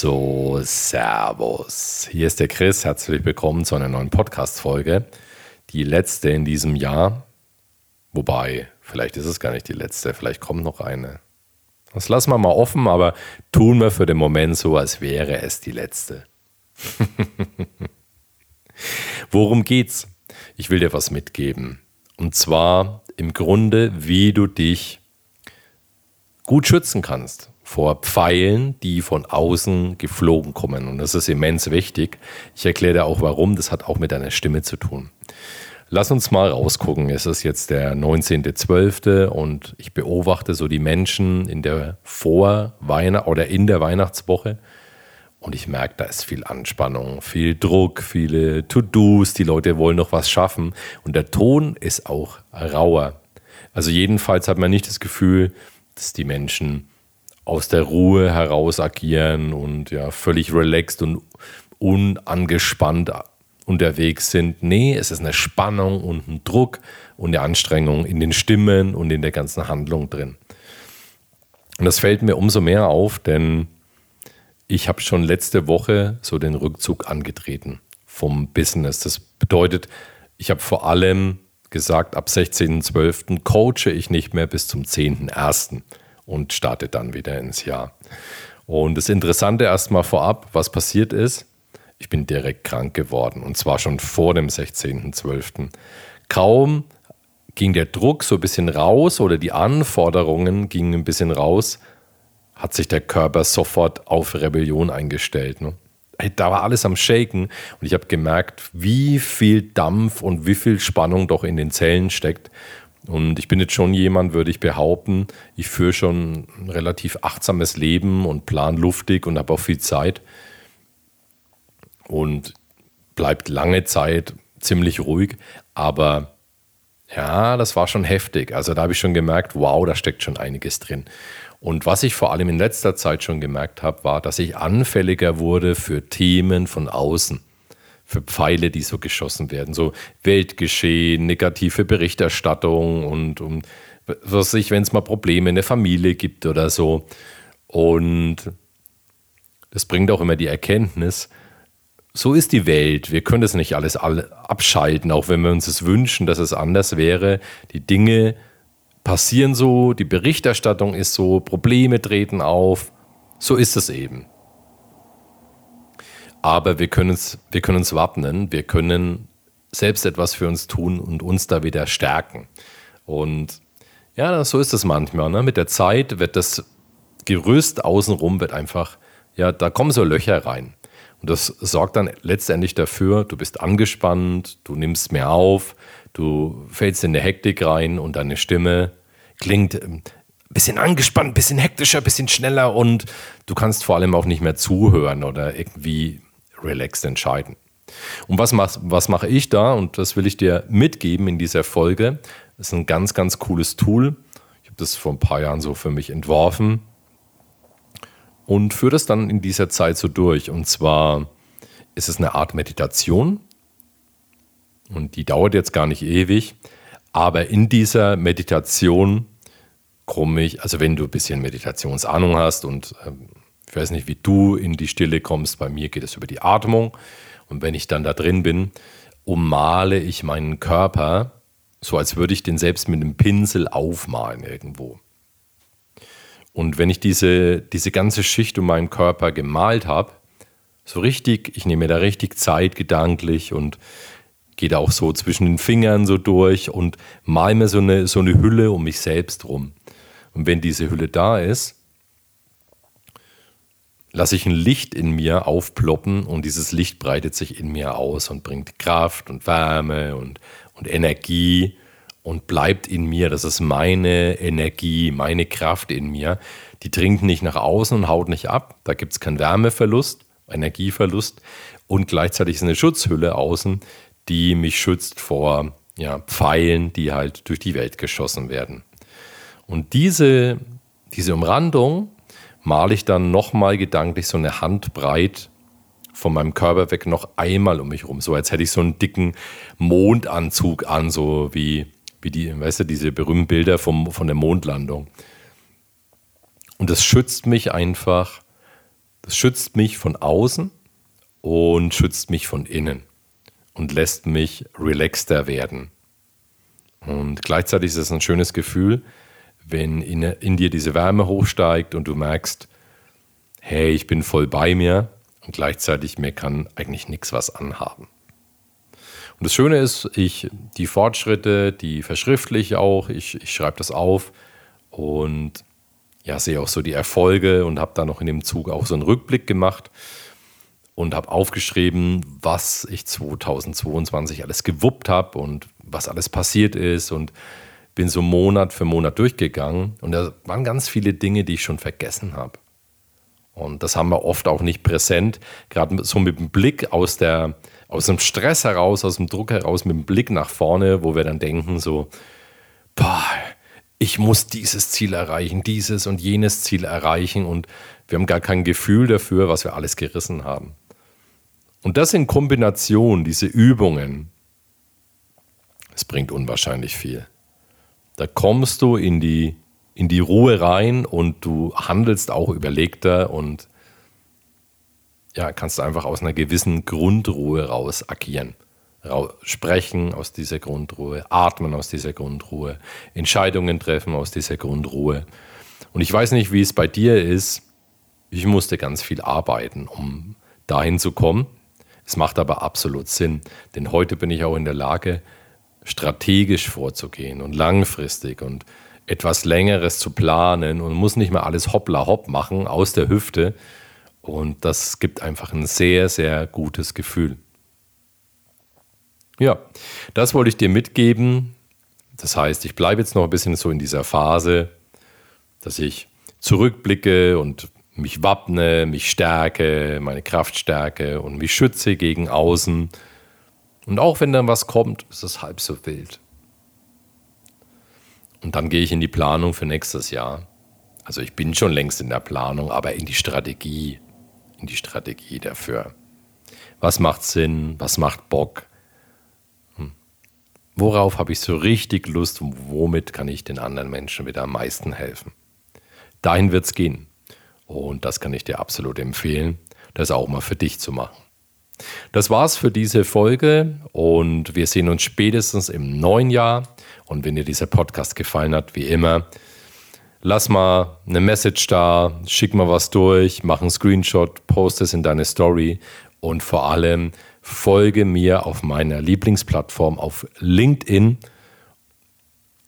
So, Servus. Hier ist der Chris. Herzlich willkommen zu einer neuen Podcast-Folge. Die letzte in diesem Jahr. Wobei, vielleicht ist es gar nicht die letzte. Vielleicht kommt noch eine. Das lassen wir mal offen, aber tun wir für den Moment so, als wäre es die letzte. Worum geht's? Ich will dir was mitgeben. Und zwar im Grunde, wie du dich gut schützen kannst vor Pfeilen, die von außen geflogen kommen. Und das ist immens wichtig. Ich erkläre dir auch warum. Das hat auch mit deiner Stimme zu tun. Lass uns mal rausgucken. Es ist jetzt der 19.12. und ich beobachte so die Menschen in der Vorweihnacht oder in der Weihnachtswoche. Und ich merke, da ist viel Anspannung, viel Druck, viele To-Dos. Die Leute wollen noch was schaffen. Und der Ton ist auch rauer. Also jedenfalls hat man nicht das Gefühl, dass die Menschen aus der Ruhe heraus agieren und ja völlig relaxed und unangespannt unterwegs sind. Nee, es ist eine Spannung und ein Druck und eine Anstrengung in den Stimmen und in der ganzen Handlung drin. Und das fällt mir umso mehr auf, denn ich habe schon letzte Woche so den Rückzug angetreten vom Business. Das bedeutet, ich habe vor allem gesagt, ab 16.12. coache ich nicht mehr bis zum 10.01 und startet dann wieder ins Jahr. Und das Interessante erstmal vorab, was passiert ist, ich bin direkt krank geworden und zwar schon vor dem 16.12. Kaum ging der Druck so ein bisschen raus oder die Anforderungen gingen ein bisschen raus, hat sich der Körper sofort auf Rebellion eingestellt. Ne? Da war alles am Shaken und ich habe gemerkt, wie viel Dampf und wie viel Spannung doch in den Zellen steckt. Und ich bin jetzt schon jemand, würde ich behaupten, ich führe schon ein relativ achtsames Leben und plan luftig und habe auch viel Zeit. Und bleibt lange Zeit ziemlich ruhig. Aber ja, das war schon heftig. Also da habe ich schon gemerkt, wow, da steckt schon einiges drin. Und was ich vor allem in letzter Zeit schon gemerkt habe, war, dass ich anfälliger wurde für Themen von außen für Pfeile, die so geschossen werden. So Weltgeschehen, negative Berichterstattung und, und was ich, wenn es mal Probleme in der Familie gibt oder so. Und das bringt auch immer die Erkenntnis, so ist die Welt. Wir können das nicht alles abschalten, auch wenn wir uns es wünschen, dass es anders wäre. Die Dinge passieren so, die Berichterstattung ist so, Probleme treten auf. So ist es eben. Aber wir können uns, wir können uns wappnen, wir können selbst etwas für uns tun und uns da wieder stärken. Und ja, so ist es manchmal. Ne? Mit der Zeit wird das Gerüst außenrum wird einfach, ja, da kommen so Löcher rein. Und das sorgt dann letztendlich dafür, du bist angespannt, du nimmst mehr auf, du fällst in eine Hektik rein und deine Stimme klingt ein ähm, bisschen angespannt, ein bisschen hektischer, ein bisschen schneller und du kannst vor allem auch nicht mehr zuhören oder irgendwie relaxed entscheiden. Und was mache was mach ich da? Und das will ich dir mitgeben in dieser Folge. Das ist ein ganz, ganz cooles Tool. Ich habe das vor ein paar Jahren so für mich entworfen und führe das dann in dieser Zeit so durch. Und zwar ist es eine Art Meditation. Und die dauert jetzt gar nicht ewig. Aber in dieser Meditation komme ich, also wenn du ein bisschen Meditationsahnung hast und ähm, ich weiß nicht, wie du in die Stille kommst. Bei mir geht es über die Atmung. Und wenn ich dann da drin bin, ummale ich meinen Körper, so als würde ich den selbst mit einem Pinsel aufmalen irgendwo. Und wenn ich diese, diese ganze Schicht um meinen Körper gemalt habe, so richtig, ich nehme mir da richtig Zeit gedanklich und gehe da auch so zwischen den Fingern so durch und mal mir so eine, so eine Hülle um mich selbst rum. Und wenn diese Hülle da ist, lasse ich ein Licht in mir aufploppen und dieses Licht breitet sich in mir aus und bringt Kraft und Wärme und, und Energie und bleibt in mir. Das ist meine Energie, meine Kraft in mir. Die dringt nicht nach außen und haut nicht ab. Da gibt es keinen Wärmeverlust, Energieverlust und gleichzeitig ist eine Schutzhülle außen, die mich schützt vor ja, Pfeilen, die halt durch die Welt geschossen werden. Und diese, diese Umrandung, male ich dann nochmal gedanklich so eine Handbreit von meinem Körper weg noch einmal um mich rum. So als hätte ich so einen dicken Mondanzug an, so wie, wie die, weißt du, diese berühmten Bilder vom, von der Mondlandung. Und das schützt mich einfach Das schützt mich von außen und schützt mich von innen und lässt mich relaxter werden. Und gleichzeitig ist es ein schönes Gefühl, wenn in, in dir diese Wärme hochsteigt und du merkst, hey, ich bin voll bei mir und gleichzeitig mir kann eigentlich nichts was anhaben. Und das Schöne ist, ich die Fortschritte, die verschriftliche auch, ich, ich schreibe das auf und ja, sehe auch so die Erfolge und habe da noch in dem Zug auch so einen Rückblick gemacht und habe aufgeschrieben, was ich 2022 alles gewuppt habe und was alles passiert ist und bin so Monat für Monat durchgegangen und da waren ganz viele Dinge, die ich schon vergessen habe. Und das haben wir oft auch nicht präsent, gerade so mit dem Blick aus, der, aus dem Stress heraus, aus dem Druck heraus, mit dem Blick nach vorne, wo wir dann denken so, boah, ich muss dieses Ziel erreichen, dieses und jenes Ziel erreichen und wir haben gar kein Gefühl dafür, was wir alles gerissen haben. Und das in Kombination, diese Übungen, es bringt unwahrscheinlich viel. Da kommst du in die, in die Ruhe rein und du handelst auch überlegter und ja, kannst einfach aus einer gewissen Grundruhe raus agieren. sprechen aus dieser Grundruhe, atmen aus dieser Grundruhe, Entscheidungen treffen aus dieser Grundruhe. Und ich weiß nicht, wie es bei dir ist. Ich musste ganz viel arbeiten, um dahin zu kommen. Es macht aber absolut Sinn, denn heute bin ich auch in der Lage, strategisch vorzugehen und langfristig und etwas Längeres zu planen und muss nicht mehr alles hoppla hopp machen aus der Hüfte. Und das gibt einfach ein sehr, sehr gutes Gefühl. Ja, das wollte ich dir mitgeben. Das heißt, ich bleibe jetzt noch ein bisschen so in dieser Phase, dass ich zurückblicke und mich wappne, mich stärke, meine Kraft stärke und mich schütze gegen außen und auch wenn dann was kommt, ist es halb so wild. Und dann gehe ich in die Planung für nächstes Jahr. Also ich bin schon längst in der Planung, aber in die Strategie, in die Strategie dafür. Was macht Sinn? Was macht Bock? Hm. Worauf habe ich so richtig Lust und womit kann ich den anderen Menschen wieder am meisten helfen? Dahin wird es gehen. Und das kann ich dir absolut empfehlen, das auch mal für dich zu machen. Das war's für diese Folge und wir sehen uns spätestens im neuen Jahr. Und wenn dir dieser Podcast gefallen hat, wie immer, lass mal eine Message da, schick mal was durch, mach einen Screenshot, post es in deine Story und vor allem folge mir auf meiner Lieblingsplattform auf LinkedIn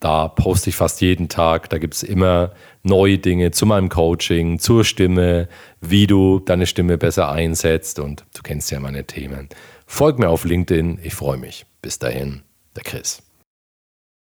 da poste ich fast jeden Tag. Da gibt es immer neue Dinge zu meinem Coaching, zur Stimme, wie du deine Stimme besser einsetzt. Und du kennst ja meine Themen. Folg mir auf LinkedIn. Ich freue mich. Bis dahin, der Chris.